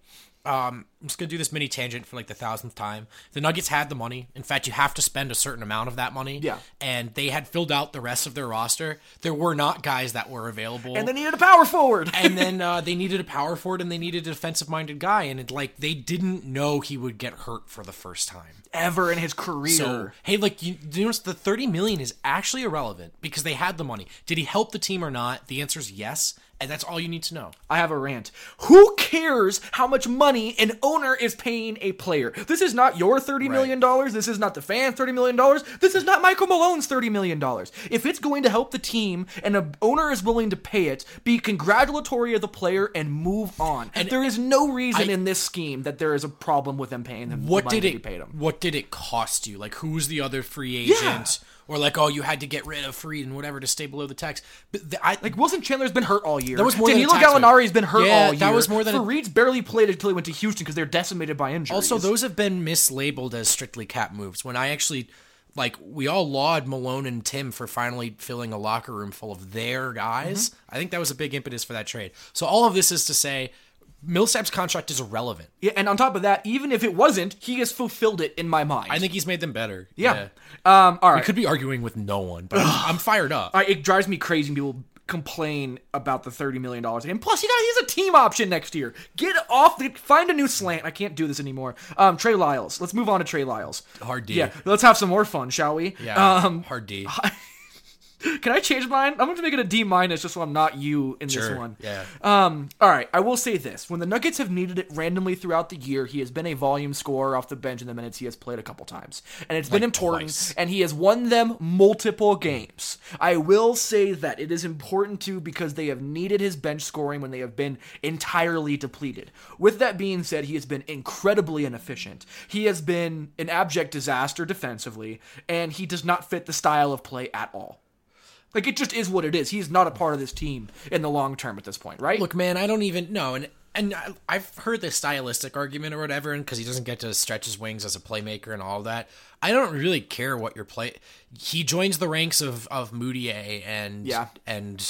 Um, I'm just gonna do this mini tangent for like the thousandth time. The Nuggets had the money. In fact, you have to spend a certain amount of that money. Yeah. And they had filled out the rest of their roster. There were not guys that were available. And they needed a power forward. <laughs> and then uh, they needed a power forward and they needed a defensive minded guy. And it, like they didn't know he would get hurt for the first time. Ever in his career. So hey, like you, you notice the thirty million is actually irrelevant because they had the money. Did he help the team or not? The answer is yes, and that's all you need to know. I have a rant. Who cares how much money an owner is paying a player? This is not your thirty million dollars. This is not the fans' thirty million dollars. This is not Michael Malone's thirty million dollars. If it's going to help the team and an owner is willing to pay it, be congratulatory of the player and move on. And there is no reason I- in this scheme that there is a problem with them paying them. What money did it? What did it cost you? Like, who's the other free agent? Or like, oh, you had to get rid of Faried and whatever to stay below the tax. But the, I Like Wilson Chandler's been hurt all year. That was more than Danilo bill. Gallinari's been hurt Yeah, all year. that was more than a- Faried's barely played until he went to Houston because they're decimated by injuries. Also, those have been mislabeled as strictly cap moves. When I actually, like, we all laud Malone and Tim for finally filling a locker room full of their guys. Mm-hmm. I think that was a big impetus for that trade. So all of this is to say, Millsap's contract is irrelevant. Yeah, and on top of that, even if it wasn't, he has fulfilled it in my mind. I think he's made them better. Yeah. Um. All right. could be arguing with no one, but I'm, I'm fired up. It drives me crazy when people complain about the thirty million dollars. And plus, he got he's a team option next year. Get off the find a new slant. I can't do this anymore. Um. Trey Lyles. Let's move on to Trey Lyles. Hard D. Yeah. Let's have some more fun, shall we? Yeah. Um. hard D. <laughs> <laughs> Can I change mine? I'm going to make it a D minus just so I'm not you in this one. Yeah. Um, all right, I will say this. When the Nuggets have needed it randomly throughout the year, he has been a volume scorer off the bench in the minutes he has played a couple times. And it's been Like important, twice. and he has won them multiple games. I will say that it is important too because they have needed his bench scoring when they have been entirely depleted. With that being said, he has been incredibly inefficient. He has been an abject disaster defensively, and he does not fit the style of play at all. Like it just is what it is. He's not a part of this team in the long term at this point, right? Look, man, I don't even know, and and I- I've heard the stylistic argument or whatever, and because he doesn't get to stretch his wings as a playmaker and all that, I don't really care what your play. He joins the ranks of of Mudiay and Yeah. and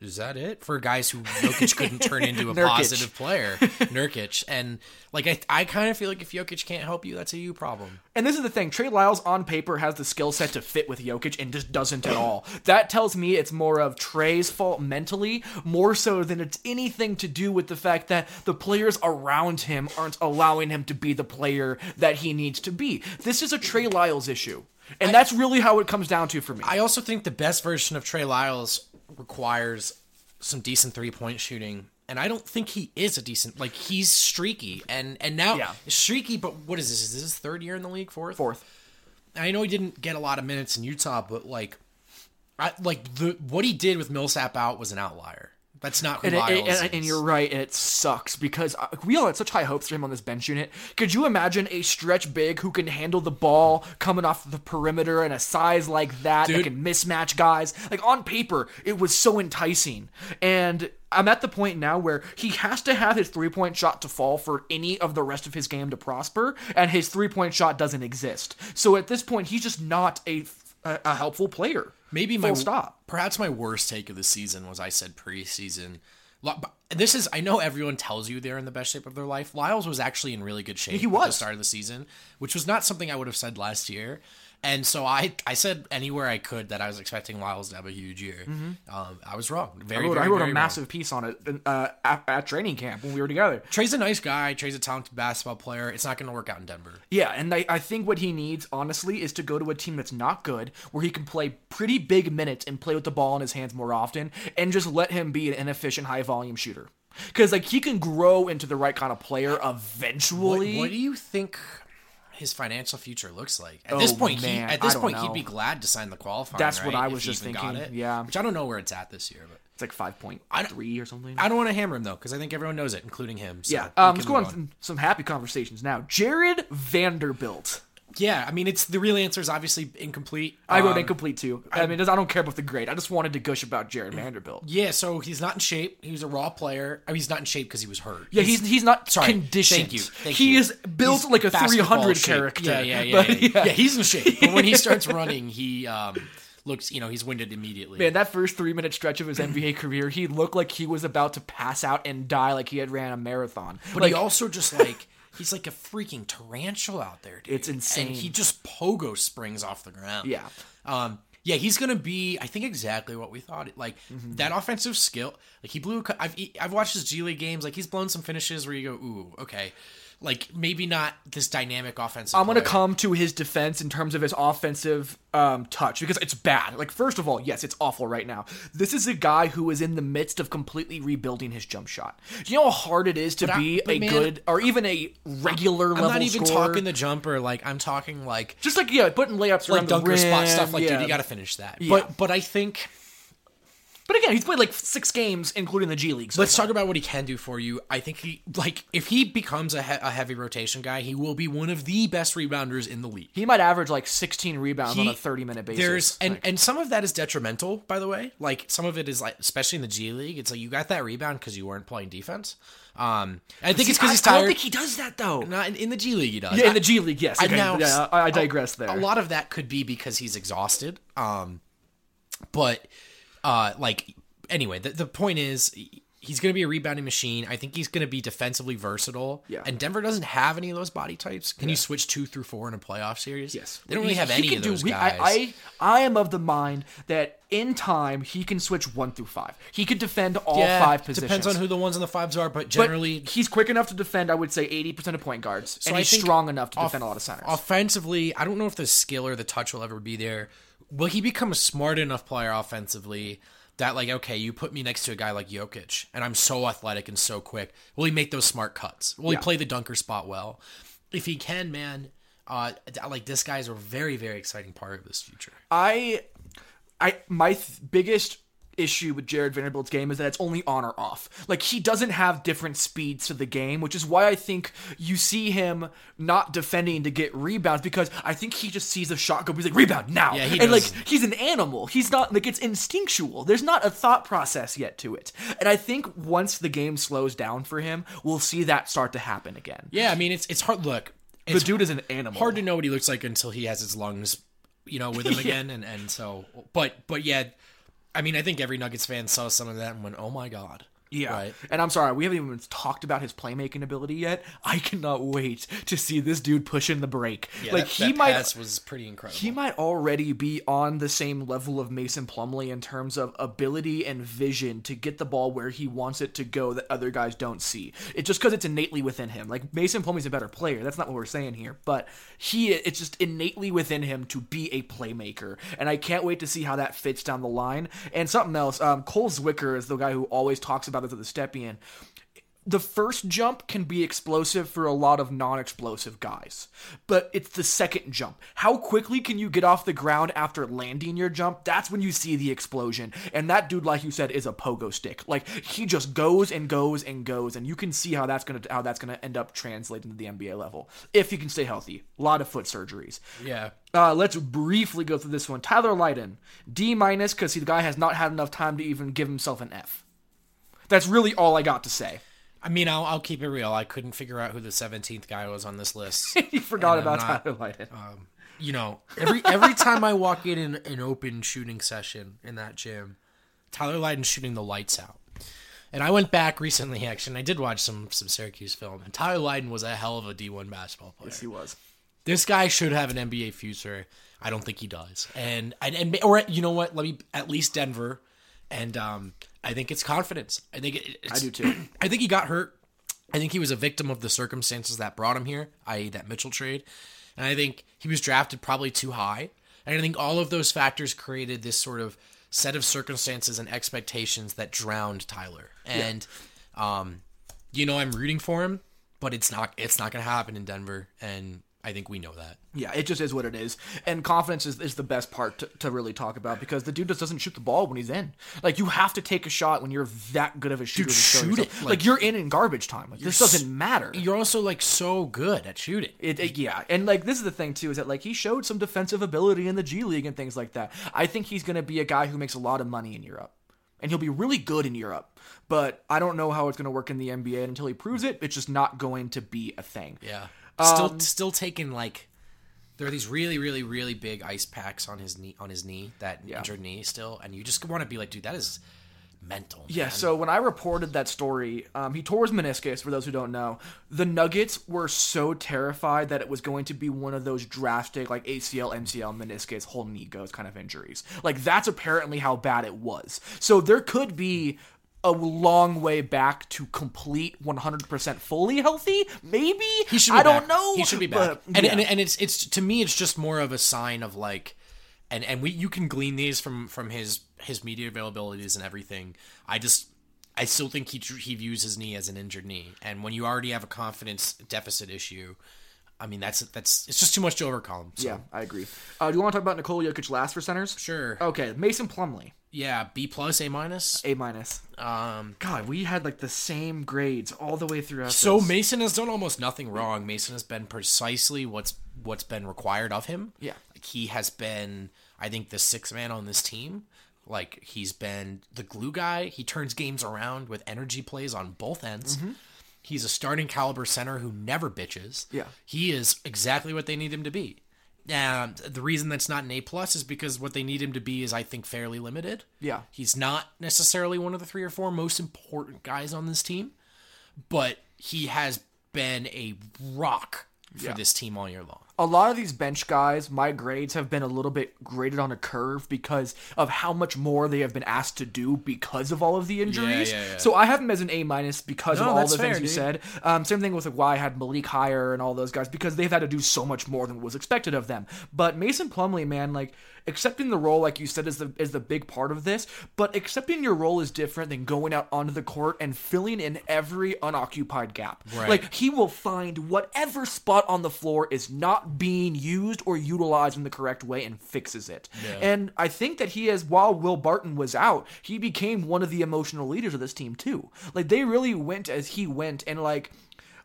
is that it for guys who Jokic couldn't turn into <laughs> a positive player, <laughs> Nurkic, and like I I kind of feel like if Jokic can't help you, that's a you problem. And this is the thing: Trey Lyles on paper has the skill set to fit with Jokic, and just doesn't at all. <clears throat> That tells me it's more of Trey's fault mentally, more so than it's anything to do with the fact that the players around him aren't allowing him to be the player that he needs to be. This is a Trey Lyles issue, and that's really how it comes down to for me. I also think the best version of Trey Lyles requires some decent three point shooting. And I don't think he is a decent like he's streaky and and now Yeah. streaky, but what is this? Is this his third year in the league? Fourth? Fourth. I know he didn't get a lot of minutes in Utah, but like I like the what he did with Millsap out was an outlier. That's not who And, Lyles and, and, and you're right, and it sucks because we all had such high hopes for him on this bench unit. Could you imagine a stretch big who can handle the ball coming off the perimeter and a size like that that can mismatch guys? Like on paper, it was so enticing. And I'm at the point now where he has to have his three point shot to fall for any of the rest of his game to prosper, and his three point shot doesn't exist. So at this point, he's just not a, a, a helpful player. Maybe Full my stop. Perhaps my worst take of the season was I said preseason. This is I know everyone tells you they're in the best shape of their life. Lyles was actually in really good shape He at the was. start of the season, which was not something I would have said last year. And so I I said anywhere I could that I was expecting Lyles to have a huge year. Um, I was wrong. Very, Mm-hmm. I wrote, very, I wrote very a wrong. massive piece on it uh, at, at training camp when we were together. Trey's a nice guy. Trey's a talented basketball player. It's not going to work out in Denver. Yeah, and I, I think what he needs, honestly, is to go to a team that's not good, where he can play pretty big minutes and play with the ball in his hands more often, and just let him be an inefficient, high volume shooter. Because like he can grow into the right kind of player What, eventually. what do you think his financial future looks like? At Oh, this point, man, he, at this point, know. he'd be glad to sign the qualifying. That's what I was just thinking, it. yeah. which I don't know where it's at this year, but it's like five point three or something. I don't want to hammer him though because I think everyone knows it, including him. So yeah, um, let's go on some, some happy conversations now. Jared Vanderbilt. Yeah, I mean, it's the real answer is obviously incomplete. I wrote Um, incomplete too. I, mean, I don't care about the grade. I just wanted to gush about Jared Vanderbilt. Yeah, so he's not in shape. He was a raw player. I mean, he's not in shape because he was hurt. Yeah, he's he's not sorry. conditioned. Thank you. Thank he you. is built He's like a 300 character. Yeah, yeah, <laughs> yeah, But, yeah. Yeah, he's in shape. But when he <laughs> starts running, he um, looks, you know, he's winded immediately. Man, that first three minute stretch of his NBA career, he looked like he was about to pass out and die, like he had ran a marathon. but like, he also just like he's like a freaking tarantula out there, dude. It's insane. And he just pogo springs off the ground. Yeah. Um. Yeah, he's gonna be. I think exactly what we thought. Like Mm-hmm. that offensive skill. Like he blew. a I've I've watched his G League games. Like he's blown some finishes where you go, ooh, okay. Like maybe not this dynamic offensive. I'm gonna player. come to his defense in terms of his offensive um, touch because it's bad. Like, first of all, yes, it's awful right now. This is a guy who is in the midst of completely rebuilding his jump shot. Do you know how hard it is to I- be a man, good or even a regular level? I'm not even scorer? talking the jumper. Like I'm talking like just like yeah, putting layups like around dunker the rim, spot stuff. Like yeah. dude, you got to finish that. Yeah. But but I think But again, he's played like six games, including the G League. So let's far. talk about what he can do for you. I think he like if he becomes a, he- a heavy rotation guy, he will be one of the best rebounders in the league. He might average like 16 rebounds on a 30 minute basis. There's and Like, and some of that is detrimental, by the way. Like some of it is like, especially in the G League, it's like you got that rebound because you weren't playing defense. Um, I think it's because he's I, I tired. don't think he does that though. Not in, in the G League, he does. Yeah, in the G League, yes. I Okay, now yeah, I, I digress there. A lot of that could be because he's exhausted. Um, but uh, like anyway, the the point is he's going to be a rebounding machine. I think he's going to be defensively versatile. Yeah. And Denver doesn't have any of those body types. Can you switch two through four in a playoff series? Yes, They don't really have he any of do- those we- guys. I, I I am of the mind that in time he can switch one through five. He could defend all yeah, five positions. Depends on who the ones on the fives are, but But generally he's quick enough to defend. I would say eighty percent of point guards, So and I he's strong enough to off- defend a lot of centers. Offensively, I don't know if the skill or the touch will ever be there. Will he become a smart enough player offensively that, like, okay, you put me next to a guy like Jokic, and I'm so athletic and so quick? Will he make those smart cuts? Will Yeah. he play the dunker spot well? If he can, man, uh, like this guy's a very, very exciting part of this future. I, I my th- biggest issue with Jared Vanderbilt's game is that it's only on or off. Like he doesn't have different speeds to the game, which is why I think you see him not defending to get rebounds because I think he just sees a shot go. He's like rebound now, Yeah, he and like he's an animal. He's not like it's instinctual. There's not a thought process yet to it, and I think once the game slows down for him, we'll see that start to happen again. Yeah, I mean, it's it's hard. Look, The dude is an animal. hard to know what he looks like until he has his lungs, you know, with him <laughs> again, and and so, but but yeah, I mean, I think every Nuggets fan saw some of that and went, "Oh my god." Yeah. Right. And I'm sorry, we haven't even talked about his playmaking ability yet. I cannot wait to see this dude pushing the break. Yeah, like that, he that might was pretty incredible. he might already be on the same level of Mason Plumlee in terms of ability and vision to get the ball where he wants it to go that other guys don't see. It's just because it's innately within him. Like Mason Plumlee's a better player. That's not what we're saying here. But he it's just innately within him to be a playmaker. And I can't wait to see how that fits down the line. And something else, um, Cole Zwicker is the guy who always talks about this at the Stepien the first jump can be explosive for a lot of non-explosive guys but it's the second jump. How quickly can you get off the ground after landing your jump? That's when you see the explosion. And that dude like you said is a pogo stick. Like he just goes and goes and goes and you can see how that's gonna how that's gonna end up translating to the nba level if he can stay healthy. A lot of foot surgeries. Yeah. uh, let's briefly go through this one. Tyler Lydon, D minus because the guy has not had enough time to even give himself an F. That's really all I got to say. I mean, I'll, I'll keep it real. I couldn't figure out who the 17th guy was on this list. <laughs> He forgot about not- Tyler Lydon. Um, you know, every every time I walk in an, an open shooting session in that gym, Tyler Lydon's shooting the lights out. And I went back recently, actually, and I did watch some some Syracuse film. And Tyler Lydon was a hell of a D1 basketball player. Yes, he was. This guy should have an NBA future. I don't think he does. And and, and or you know what? Let me at least Denver. And um, I think it's confidence. I think it, it's, I do too. <clears throat> I think he got hurt. I think he was a victim of the circumstances that brought him here, i.e., that Mitchell trade. And I think he was drafted probably too high. And I think all of those factors created this sort of set of circumstances and expectations that drowned Tyler. And, um, you know, I'm rooting for him, but it's not it's not going to happen in Denver. And I think we know that. Yeah, it just is what it is. And confidence is, is the best part to, to really talk about because the dude just doesn't shoot the ball when he's in. Like, you have to take a shot when you're that good of a shooter. to shoot yourself. it, Like, like- you're in in garbage time. Like, this doesn't matter. You're also like so good at shooting. It, it- yeah, and like this is the thing too is that like he showed some defensive ability in the G League and things like that. I think he's going to be a guy who makes a lot of money in Europe, and he'll be really good in Europe. But I don't know how it's going to work in the NBA and until he proves it. It's just not going to be a thing. Yeah. Um, Still still taking like there are these really, really, really big ice packs on his knee on his knee, that injured knee still, and you just want to be like, dude, that is mental. Yeah, so when I reported that story, um, he tore his meniscus, for those who don't know. The Nuggets were so terrified that it was going to be one of those drastic, like ACL, MCL, meniscus, whole knee goes kind of injuries. Like, that's apparently how bad it was. So there could be a long way back to complete 100% fully healthy, maybe? he should be I don't know. He should be <laughs> back. but, and, yeah. and and it's it's to me it's just more of a sign of like and and we you can glean these from from his his media availabilities and everything. I just I still think he he views his knee as an injured knee, and when you already have a confidence deficit issue, I mean that's that's it's just too much to overcome. So. yeah, I agree. Uh, do you want to talk about Nikola Jokic last for centers? Sure. Okay, Mason Plumlee. Yeah, B plus, A minus. A minus. Um, God, we had like the same grades all the way through. so. Mason has done almost nothing wrong. Mason has been precisely what's what's been required of him. Yeah. like he has been, I think, the sixth man on this team. Like he's been the glue guy. He turns games around with energy plays on both ends. He's a starting caliber center who never bitches. Yeah. he is exactly what they need him to be. And the reason that's not an A plus is because what they need him to be is, I think, fairly limited. Yeah. He's not necessarily one of the three or four most important guys on this team, but he has been a rock for Yeah. this team all year long. A lot of these bench guys, my grades have been a little bit graded on a curve because of how much more they have been asked to do because of all of the injuries. yeah, yeah. So I have them as an A minus because of all the things fair, you said. Um, same thing with like why I had Malik higher and all those guys because they've had to do so much more than was expected of them. But Mason Plumlee, man, like accepting the role, like you said, is the is the big part of this. But accepting your role is different than going out onto the court and filling in every unoccupied gap. Right. Like he will find whatever spot on the floor is not being used or utilized in the correct way and fixes it. And I think that he has, while Will Barton was out, he became one of the emotional leaders of this team too. Like they really went as he went, and like.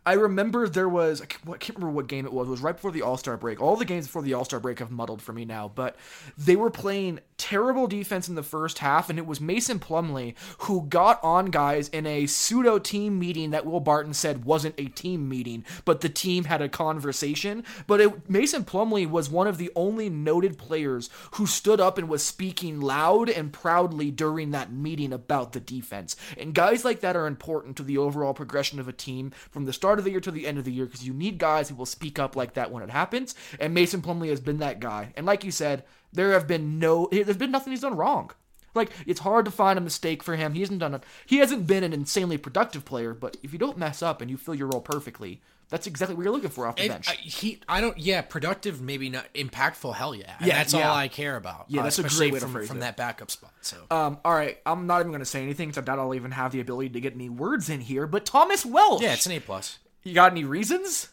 I remember there was I can't, remember what game it was. It was right before the All Star break. All the games before the All Star break have muddled for me now, but they were playing terrible defense in the first half, and it was Mason Plumlee who got on guys in a pseudo team meeting that Will Barton said wasn't a team meeting, but the team had a conversation. But it, Mason Plumlee was one of the only noted players who stood up and was speaking loud and proudly during that meeting about the defense. And guys like that are important to the overall progression of a team from the start of the year to the end of the year because you need guys who will speak up like that when it happens. And Mason Plumlee has been that guy. And like you said, there have been no, there's been nothing he's done wrong. Like it's hard to find a mistake for him. He hasn't done a, he hasn't been an insanely productive player. But if you don't mess up and you fill your role perfectly, that's exactly what you're looking for off the And bench. I, he, I don't. Yeah, productive, maybe not impactful. Hell yeah, And Yeah, that's yeah. all I care about. Yeah, uh, that's a great way to from, from that backup spot. So Um, all right, I'm not even going to say anything because I doubt I'll even have the ability to get any words in here. But Thomas Welsh, yeah, it's an A plus. You got any reasons?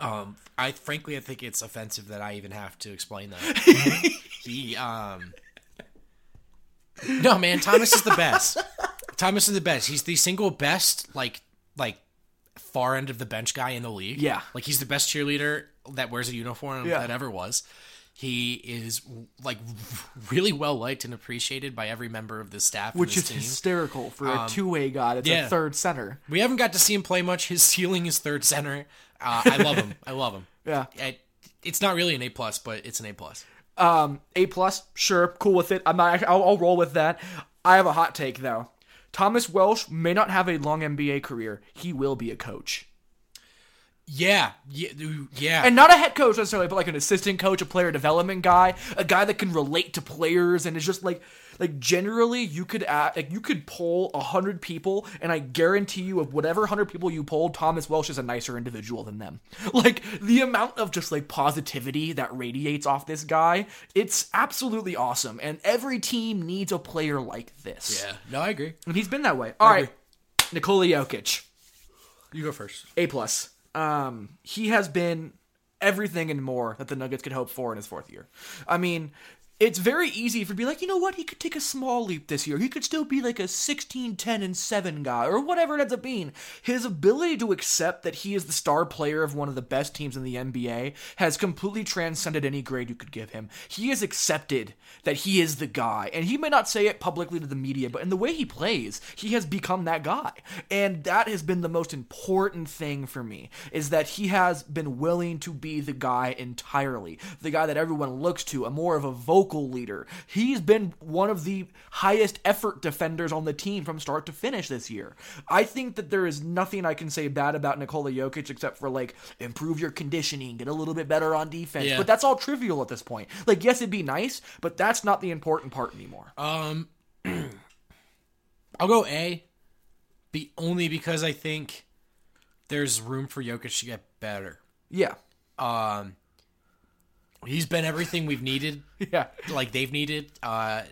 Um, I frankly, I think it's offensive that I even have to explain that. <laughs> he, um, no, man, Thomas is the best. Thomas is the best. He's the single best, like, like far end of the bench guy in the league. Yeah. like he's the best cheerleader that wears a uniform Yeah. that ever was. He is like <laughs> really well liked and appreciated by every member of the staff. Which is team. hysterical for a two-way guy that's a Um, third center. We haven't got to see him play much. His ceiling is third center. Uh, I love him. <laughs> I love him. Yeah. I, it's not really an A plus, but it's an A plus. Um, A plus, sure, cool with it. I'm not, I'll, I'll roll with that. I have a hot take though. Thomas Welsh may not have a long NBA career. He will be a coach. Yeah, yeah, yeah. and not a head coach necessarily, but like an assistant coach, a player development guy, a guy that can relate to players, and is just like like generally you could act like you could poll a hundred people, and I guarantee you of whatever hundred people you polled, Thomas Welsh is a nicer individual than them. <laughs> Like the amount of just like positivity that radiates off this guy, it's absolutely awesome, and every team needs a player like this. yeah, no, I agree. and he's been that way. All right, agree. Nikola Jokic. You go first. A plus. Um, he has been everything and more that the Nuggets could hope for in his fourth year. I mean, it's very easy for be like, you know what, he could take a small leap this year. He could still be like a 16, 10, and 7 guy, or whatever it ends up being. His ability to accept that he is the star player of one of the best teams in the NBA has completely transcended any grade you could give him. He has accepted that he is the guy, and he may not say it publicly to the media, but in the way he plays, he has become that guy. And that has been the most important thing for me, is that he has been willing to be the guy entirely, the guy that everyone looks to, a more of a vocal leader. He's been one of the highest effort defenders on the team from start to finish this year. I think that there is nothing I can say bad about Nikola Jokic except for like improve your conditioning, get a little bit better on defense. Yeah. But that's all trivial at this point. Like, yes, it'd be nice, but that's not the important part anymore. Um, <clears throat> I'll go A, be only because I think there's room for Jokic to get better. yeah. Um, he's been everything we've needed, <laughs> Yeah. like they've needed. Uh,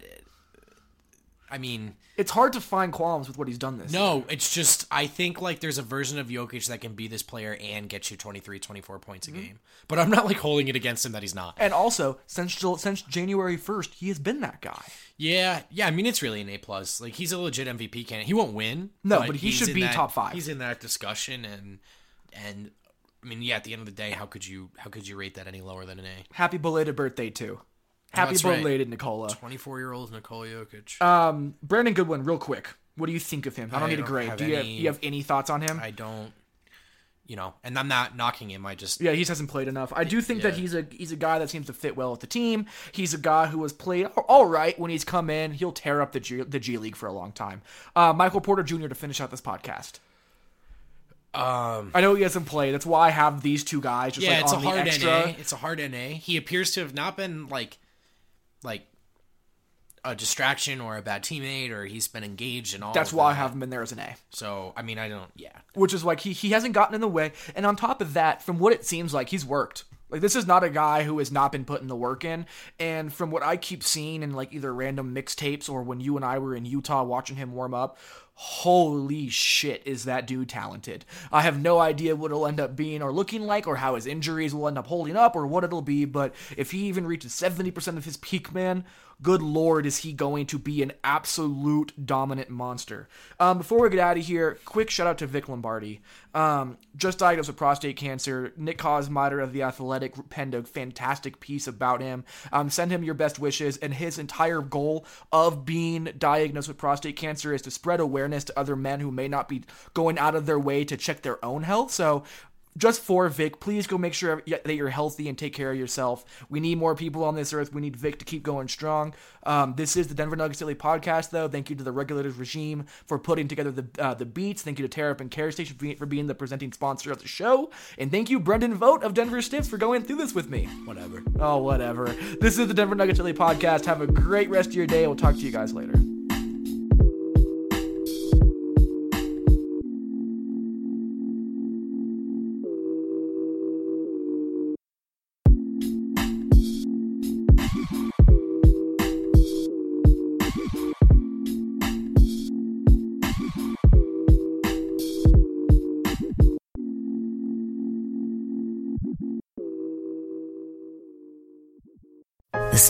I mean, It's hard to find qualms with what he's done this. no, it's just I think like there's a version of Jokic that can be this player and get you 23, 24 points a game. But I'm not like holding it against him that he's not. And also, since since January 1st, he has been that guy. Yeah, yeah. I mean, it's really an A plus. Like he's a legit MVP candidate. He won't win. No, but he should be that- top five. He's in that discussion, and and I mean, yeah. At the end of the day, how could you how could you rate that any lower than an A? Happy belated birthday, too. Happy That's right. belated, Nikola. Twenty four year old Nikola Jokic. Um, Brandon Goodwin, real quick. What do you think of him? I don't I need a don't grade. Do you, have, any- you have any thoughts on him? I don't, you know, and I'm not knocking him. I just yeah, he hasn't played enough. I do think that he's a he's a guy that seems to fit well with the team. He's a guy who has played all right when he's come in. He'll tear up the G, the G League for a long time. Uh, Michael Porter Jr. to finish out this podcast. Um. I know he hasn't played. That's why I have these two guys just Yeah, like it's a hard extra. NA. It's a hard NA. He appears to have not been like, like. A distraction or a bad teammate, or he's been engaged and all. That's why I have him in there as an A. So I mean, I don't. Yeah, which is like he he hasn't gotten in the way. And on top of that, from what it seems like, he's worked. Like this is not a guy who has not been putting the work in. And from what I keep seeing in like either random mixtapes or when you and I were in Utah watching him warm up, holy shit is that dude talented. I have no idea what it'll end up being or looking like or how his injuries will end up holding up or what it'll be, but if he even reaches 70% of his peak, man, good lord, is he going to be an absolute dominant monster. Um, before we get out of here, quick shout out to Vic Lombardi. Um, just diagnosed with prostate cancer. Nick Kosmider of The Athletic penned a fantastic piece about him. Um, send him your best wishes, and his entire goal of being diagnosed with prostate cancer is to spread awareness to other men who may not be going out of their way to check their own health. So, just for Vic, please go make sure that you're healthy and take care of yourself. We need more people on this earth. We need Vic to keep going strong. Um, this is the Denver Nuggets Daily Podcast, though. Thank you to the regulators regime for putting together the uh, the beats. Thank you to and Care Station for being, for being the presenting sponsor of the show. And thank you, Brenden Vogt of Denver Stiffs, for going through this with me. whatever. Oh, whatever. This is the Denver Nuggets Daily Podcast. Have a great rest of your day. We'll talk to you guys later.